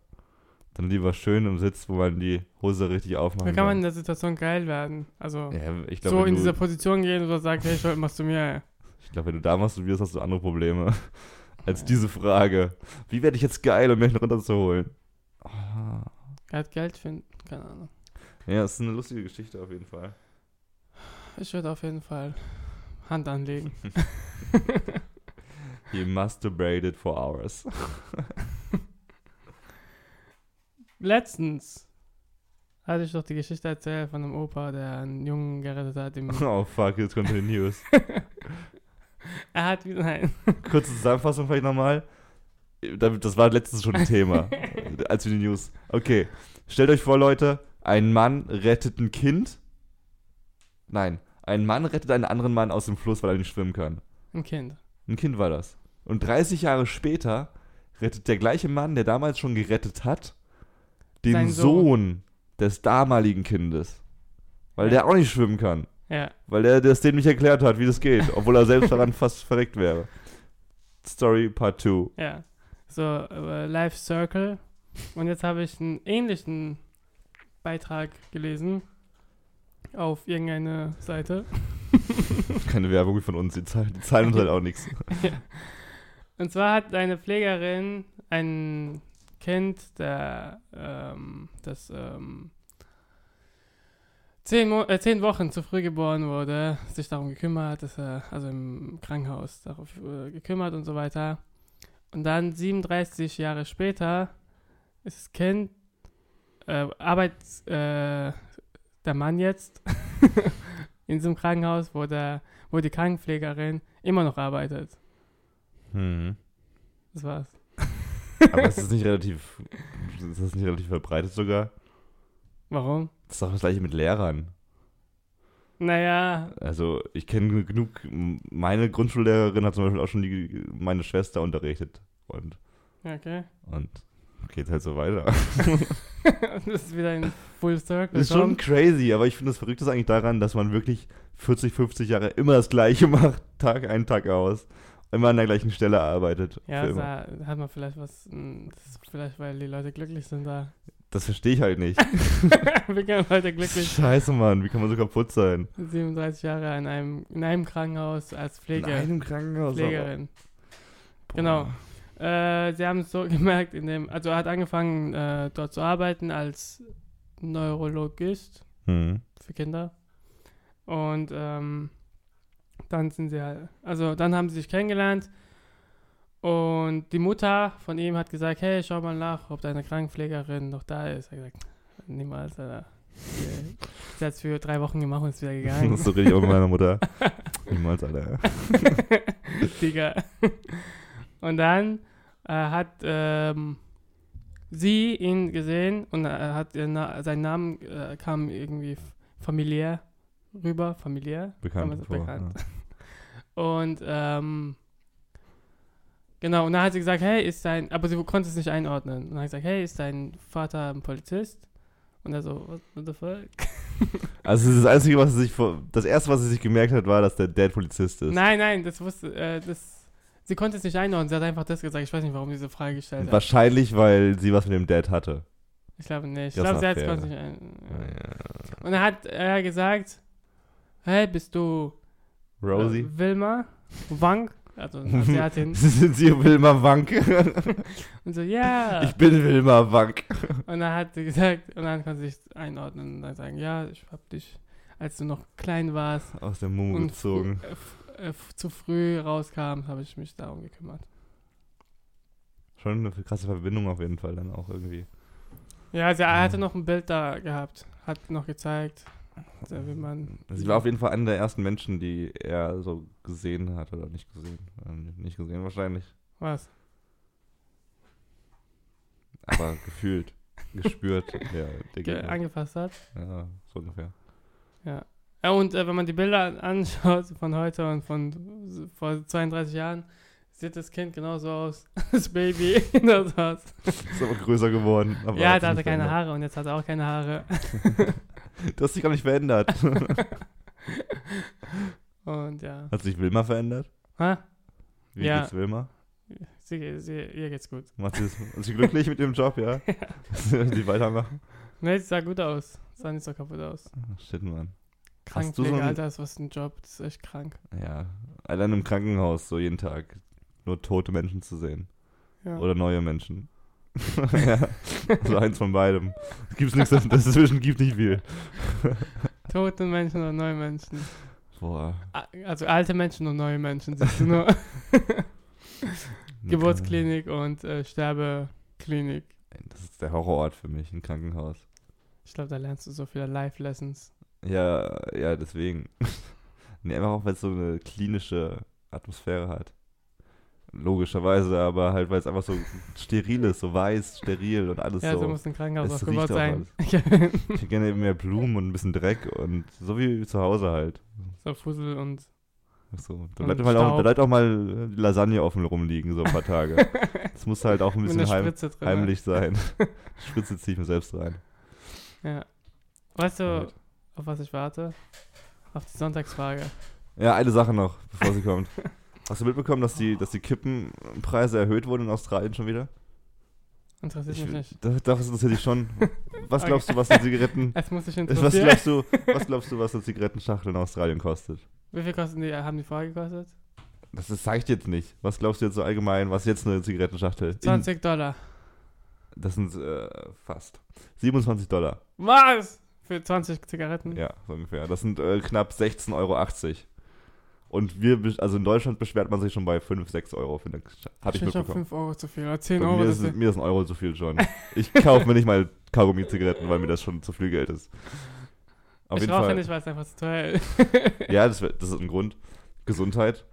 Dann lieber schön im Sitz, wo man die Hose richtig aufmachen Da kann man in der Situation geil werden. Also Ja, ich glaube, so in dieser Position gehen und so sagen, hey, Schuld machst du mir. ich glaub, wenn du da masturbierst, hast du andere Probleme. Als diese Frage. Wie werde ich jetzt geil, um mich runterzuholen? Ah. Er hat Geld finden. Keine Ahnung. Ja, es ist eine lustige Geschichte auf jeden Fall. Ich würde auf jeden Fall Hand anlegen. He masturbated for hours. Letztens hatte ich doch die Geschichte erzählt von einem Opa, der einen Jungen gerettet hat. Im Oh fuck, jetzt kommt die News. Er hat, nein. Kurze Zusammenfassung vielleicht nochmal. Das war letztens schon ein Thema, als wir die News. Okay, stellt euch vor, Leute, ein Mann rettet ein Kind. Nein, ein Mann rettet einen anderen Mann aus dem Fluss, weil er nicht schwimmen kann. Ein Kind. Ein Kind war das. Und 30 Jahre später rettet der gleiche Mann, der damals schon gerettet hat, den Sohn. Sohn. des damaligen Kindes. Weil Ja. der auch nicht schwimmen kann. Ja. Weil der das dem nicht erklärt hat, wie das geht, obwohl er selbst daran fast verreckt wäre. Story Part 2. Ja. So, äh, Life Circle. Und jetzt habe ich einen ähnlichen Beitrag gelesen auf irgendeine Seite. Keine Werbung von uns, die zahlen, die zahlen uns halt auch nichts. Und zwar hat eine Pflegerin ein Kind, der ähm, das ähm, zehn, Mo äh, zehn Wochen zu früh geboren wurde, sich darum gekümmert, dass er, also im Krankenhaus darauf äh, gekümmert und so weiter. Und dann 37 Jahre später ist das Kind, äh, arbeitet äh, der Mann jetzt in einem Krankenhaus, wo, der, wo die Krankenpflegerin immer noch arbeitet. Hm. Das war's. Aber ist das nicht relativ, ist das nicht relativ verbreitet sogar? Warum? Das ist doch das gleiche mit Lehrern. Naja, Also ich kenne genug, meine Grundschullehrerin hat zum Beispiel auch schon die, meine Schwester unterrichtet. Und, okay. und geht halt so weiter. das ist wieder ein Full Circle. Das ist schon crazy, aber ich finde das Verrückte ist eigentlich daran, dass man wirklich 40, 50 Jahre immer das Gleiche macht, Tag ein, Tag aus. Immer an der gleichen Stelle arbeitet. Ja, da hat man vielleicht was. mh, Das ist vielleicht, weil die Leute glücklich sind da. Das verstehe ich halt nicht. Wir können Leute glücklich. Scheiße, Mann, wie kann man so kaputt sein? 37 Jahre in einem, in einem Krankenhaus als Pflege, Krankenhaus. Pflegerin. Genau. Äh, sie haben es so gemerkt, in dem, also er hat angefangen äh, dort zu arbeiten als Neurologist Hm. für Kinder. Und ähm, dann sind sie halt, also dann haben sie sich kennengelernt und die Mutter von ihm hat gesagt, hey, schau mal nach, ob deine Krankenpflegerin noch da ist. Er hat gesagt, niemals, Alter. Sie hat es für drei Wochen gemacht und ist wieder Das gegangen. ist so richtig auch meiner Mutter. Niemals, Alter. Digga. Und dann äh, hat ähm, sie ihn gesehen und er hat ihr Na sein Namen äh, kam irgendwie familiär rüber, familiär. Bekannt. Vor, bekannt. Und ähm, genau, und dann hat sie gesagt, hey, ist dein, aber sie konnte es nicht einordnen. Und dann hat sie gesagt, hey, ist dein Vater ein Polizist? Und er so, what, what the fuck? ja. Also das Einzige, was sie sich vor, das erste, was sie sich gemerkt hat, war, dass der Dad Polizist ist. Nein, nein, das wusste, äh, das, sie konnte es nicht einordnen. Sie hat einfach das gesagt. Ich weiß nicht, warum sie diese Frage gestellt hat. Wahrscheinlich, weil sie was mit dem Dad hatte. Ich glaube nicht. Ich Das glaube, sie hat es nicht ein. Und dann hat er gesagt, hey, bist du Rosie? Äh, Wilma Wang? Also Asiatin. Sind Sie Wilma Wank? und so, ja. Ich bin Wilma Wank. Und dann hat sie gesagt, und dann konnte sie sich einordnen und dann sagen, ja, ich hab dich, als du noch klein warst Aus der Mumu gezogen. äh, äh, zu früh rauskam, habe ich mich darum gekümmert. schon eine krasse Verbindung auf jeden Fall dann auch irgendwie. Ja, also er Ja. hatte noch ein Bild da gehabt. Hat noch gezeigt, äh, wie man. Sie war auf jeden Fall einer der ersten Menschen, die er so gesehen hat oder nicht gesehen. Ähm, Nicht gesehen wahrscheinlich, Was? aber gefühlt, gespürt. Ja, der Ge angefasst hat. ja, so ungefähr. Ja. Ja, und äh, wenn man die Bilder an- anschaut von heute und von vor 32 Jahren, sieht das Kind genauso aus. Das Baby. das. Ist aber größer geworden. Aber Ja, da hatte keine. Haare und jetzt hat er auch keine Haare. Du hast dich gar nicht verändert. Und ja. Hat sich Wilma verändert? Ha? Wie Ja. geht's Wilma? Sie, sie, ihr geht's gut. Macht sie, ist sie glücklich mit ihrem Job, ja? die weitermachen? Ne, sie sah gut aus. Sah nicht so kaputt aus. Shit, Mann. Krankenpflege, so ein- Alter, ist was ein Job. Das ist echt krank. Ja, allein im Krankenhaus so jeden Tag nur tote Menschen zu sehen. Ja. Oder neue Menschen. Ja, also eins von beidem. Es gibt nichts, dazwischen gibt nicht viel. Tote Menschen und neue Menschen. Boah. Also alte Menschen und neue Menschen. Siehst du nur Geburtsklinik und äh, Sterbeklinik. Das ist der Horrorort für mich, ein Krankenhaus. Ich glaube, da lernst du so viele Life-Lessons. Ja, ja, deswegen. nee, einfach auch, weil es so eine klinische Atmosphäre hat. Logischerweise, aber halt, weil es einfach so steril ist, so weiß, steril und alles Ja, so, so. muss ein Krankenhaus es aufgebaut riecht auch sein. Ich hätte gerne eben mehr Blumen und ein bisschen Dreck und so wie zu Hause halt. so Fussel und So, da bleibt, mal auch, da Staub. bleibt auch mal Lasagne offen rumliegen, so ein paar Tage. Das muss halt auch ein bisschen heim, heimlich sein. Spritze ziehe ich mir selbst rein. Ja. Weißt du, Gut. auf was ich warte? Auf die Sonntagsfrage. Ja, eine Sache noch, bevor sie kommt. Hast du mitbekommen, dass die, dass die Kippenpreise erhöht wurden in Australien schon wieder? Interessiert mich nicht. Das, das interessiert dich schon. Was Okay. glaubst du, was die Zigaretten. Es muss dich Was interessieren. glaubst du, was glaubst du, was eine Zigarettenschachtel in Australien kostet? Wie viel kosten die? Haben die vorher gekostet? Das, zeigt jetzt nicht. Was glaubst du jetzt so allgemein, was jetzt eine Zigarettenschachtel? In, 20 Dollar. das sind äh, fast 27 Dollar. Was? Für 20 Zigaretten? Ja, so ungefähr. Das sind äh, knapp 16,80 Euro. Und wir, also in Deutschland beschwert man sich schon bei 5, 6 Euro. Finde ich, Habe ich finde schon mitbekommen. 5 Euro zu viel. Oder 10 Bei Euro. mir, ist, ist, mir ist ein Euro zu viel schon. Ich kaufe mir nicht mal Kaugummi-Zigaretten, weil mir das schon zu viel Geld ist. Auf ich rauche nicht, weil es einfach zu teuer ist. Ja, das, das ist ein Grund. Gesundheit.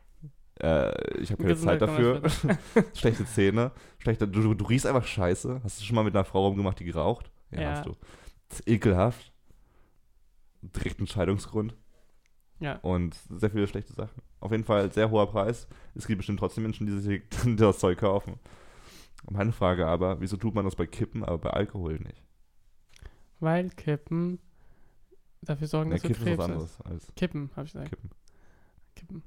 Äh, ich habe keine Gesundheit Zeit dafür. Schlechte Zähne. Schlechte, du, du, riechst einfach scheiße. Hast du schon mal mit einer Frau rumgemacht, die geraucht? Ja. hast du. Das ist ekelhaft. Direkt ein Scheidungsgrund. Ja. Und sehr viele schlechte Sachen. Auf jeden Fall sehr hoher Preis. Es gibt bestimmt trotzdem Menschen, die sich das Zeug kaufen. Meine Frage aber, wieso tut man das bei Kippen, aber bei Alkohol nicht? Weil Kippen dafür sorgen, Ja, dass du Kippen ist was Krebs anderes als Kippen, habe ich gesagt. Kippen. Kippen.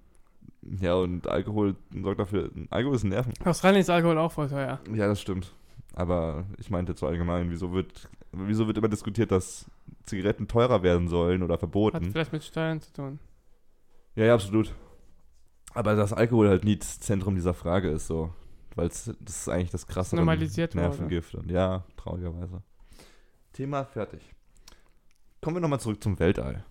Ja, und Alkohol sorgt dafür, Alkohol ist ein Nerven. Australien ist Alkohol auch voll teuer. Ja, das stimmt. Aber ich meinte so allgemein, wieso wird, wieso wird immer diskutiert, dass Zigaretten teurer werden sollen oder Hat verboten? vielleicht mit Steuern zu tun. Ja, ja, absolut. Aber dass Alkohol halt nie das Zentrum dieser Frage ist, so. Weil das ist eigentlich das krasse Normalisiert wurde. Nervengift. Und ja, traurigerweise. Thema fertig. Kommen wir nochmal zurück zum Weltall.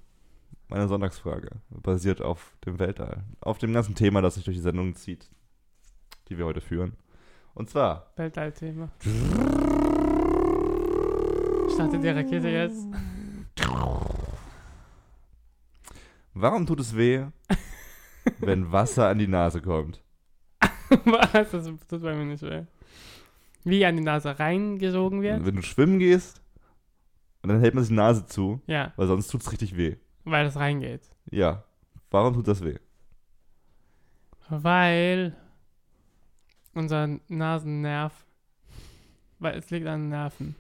Meine Sonntagsfrage basiert auf dem Weltall. Auf dem ganzen Thema, das sich durch die Sendung zieht, die wir heute führen. Und zwar, Weltallthema. Startet die Rakete jetzt? warum tut es weh, wenn Wasser an die Nase kommt? Was? Das tut bei mir nicht weh. Wie an die Nase reingesogen wird? Wenn du schwimmen gehst und dann hält man sich die Nase zu, Ja, weil sonst tut es richtig weh. weil es reingeht. Ja. Warum tut das weh? Weil unser Nasennerv, weil es liegt an den Nerven.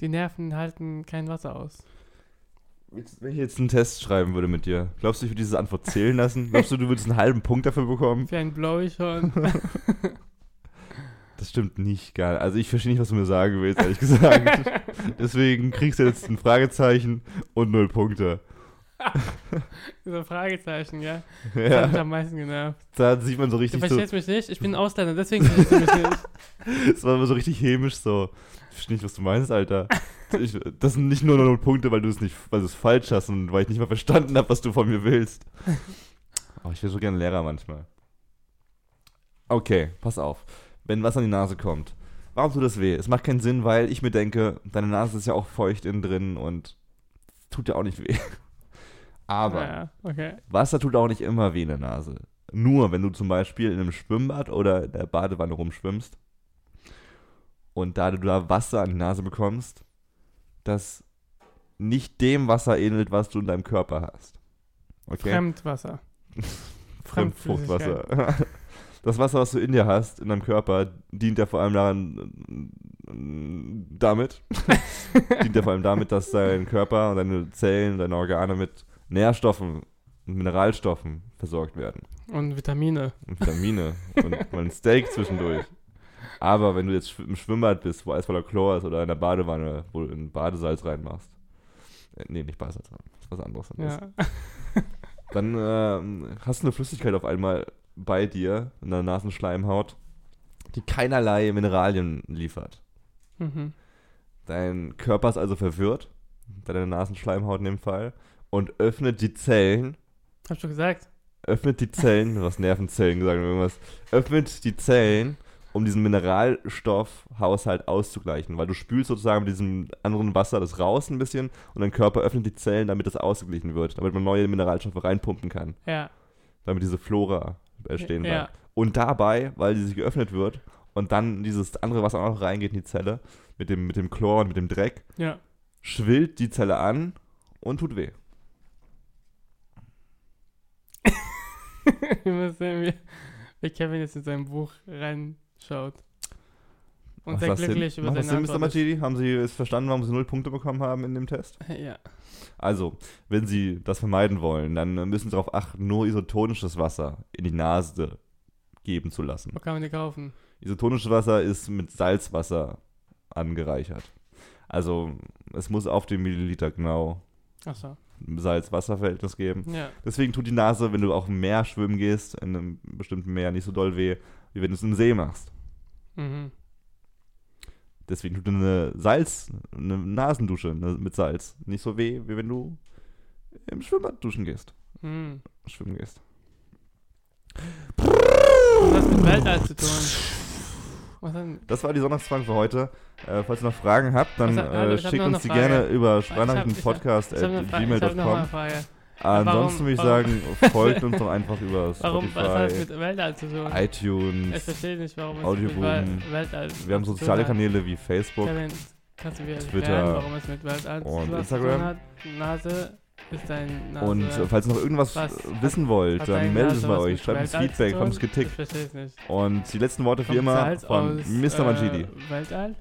Die Nerven halten kein Wasser aus. Wenn ich jetzt einen Test schreiben würde mit dir, glaubst du, ich würde diese Antwort zählen lassen? Glaubst du, du würdest einen halben Punkt dafür bekommen? Für einen Blowy schon. Das stimmt nicht, geil. Also ich verstehe nicht, was du mir sagen willst, ehrlich gesagt. Deswegen kriegst du jetzt ein Fragezeichen und null Punkte. so Fragezeichen, ja. Das hat mich Ja, am meisten genervt. da sieht man so Du richtig so, verstehst mich nicht? Ich bin Ausländer, deswegen verstehst du mich nicht. es war immer so richtig hämisch so. Ich verstehe nicht, was du meinst, Alter. Ich, das sind nicht nur null Punkte, weil du es nicht, weil du es falsch hast und weil ich nicht mal verstanden habe, was du von mir willst. Aber ich wäre so gerne Lehrer manchmal. Okay, pass auf. wenn was an die Nase kommt. Warum tut das weh? Es macht keinen Sinn, weil ich mir denke, deine Nase ist ja auch feucht innen drin und tut ja auch nicht weh. Aber Ja, okay. Wasser tut auch nicht immer weh in der Nase. Nur wenn du zum Beispiel in einem Schwimmbad oder in der Badewanne rumschwimmst und da du da Wasser an die Nase bekommst, das nicht dem Wasser ähnelt, was du in deinem Körper hast. Okay? Fremdwasser. Fremdfruchtwasser. Das Wasser, was du in dir hast, in deinem Körper, dient ja vor allem daran, damit, dient ja vor allem damit, dass dein Körper und deine Zellen, deine Organe mit Nährstoffen und Mineralstoffen versorgt werden. Und Vitamine. Und Vitamine und mal ein Steak zwischendurch. Aber wenn du jetzt im Schwimmbad bist, wo alles voller Chlor ist oder in der Badewanne, wo du ein Badesalz reinmachst. Äh, nee, nicht Badesalz, was anderes. Ja. Dann ähm, hast du eine Flüssigkeit auf einmal bei dir in der Nasenschleimhaut, die keinerlei Mineralien liefert. Mhm. Dein Körper ist also verwirrt, deine Nasenschleimhaut in dem Fall, und öffnet die Zellen, Hab schon gesagt. öffnet die Zellen, du hast Nervenzellen gesagt oder irgendwas, öffnet die Zellen, um diesen Mineralstoffhaushalt auszugleichen, weil du spülst sozusagen mit diesem anderen Wasser das raus ein bisschen und dein Körper öffnet die Zellen, damit das ausgeglichen wird, damit man neue Mineralstoffe reinpumpen kann, Ja. damit diese Flora entstehen Ja. bleibt. Und dabei, weil die sich geöffnet wird und dann dieses andere Wasser auch noch reingeht in die Zelle, mit dem, mit dem Chlor und mit dem Dreck, Ja. schwillt die Zelle an und tut weh. ich muss sehen, wie, wie Kevin jetzt in sein Buch reinschaut. Und Macht sehr glücklich über Macht das seine Sinn, Mr. Machidi? Haben Sie es verstanden, warum Sie null Punkte bekommen haben in dem Test? Ja. Also, wenn Sie das vermeiden wollen, dann müssen Sie darauf achten, nur isotonisches Wasser in die Nase geben zu lassen. Wo kann man die kaufen? Isotonisches Wasser ist mit Salzwasser angereichert. Also, es muss auf den Milliliter genau Achso. Salz-Wasser-Verhältnis geben. Ja. Deswegen tut die Nase, wenn du auch im Meer schwimmen gehst, in einem bestimmten Meer, nicht so doll weh, wie wenn du es im See machst. Mhm. Deswegen tut eine Salz, eine Nasendusche ne, mit Salz nicht so weh, wie wenn du im Schwimmbad duschen gehst. Mhm. Schwimmen gehst. Was mit Weltall zu tun? Das war die Sonntagsfragen für heute. Äh, falls ihr noch Fragen habt, dann hat- äh, schickt uns die gerne über sprachnachrichtenpodcast.gmail.com. Ansonsten würde ich sagen, folgt uns doch einfach über Warum, Spotify, mit Weltall zu tun? Ich iTunes. verstehe nicht, warum Audioboom. Wir haben soziale. Kanäle wie Facebook. Twitter erklären, warum es mit Weltall zu und Instagram. Nase. Und äh, falls ihr noch irgendwas Was wissen wollt, hat dann meldet es bei euch. Schreibt uns Feedback, verstehe es nicht. Und die letzten Worte wie immer von aus, Mr. Majidi. Äh, Weltall?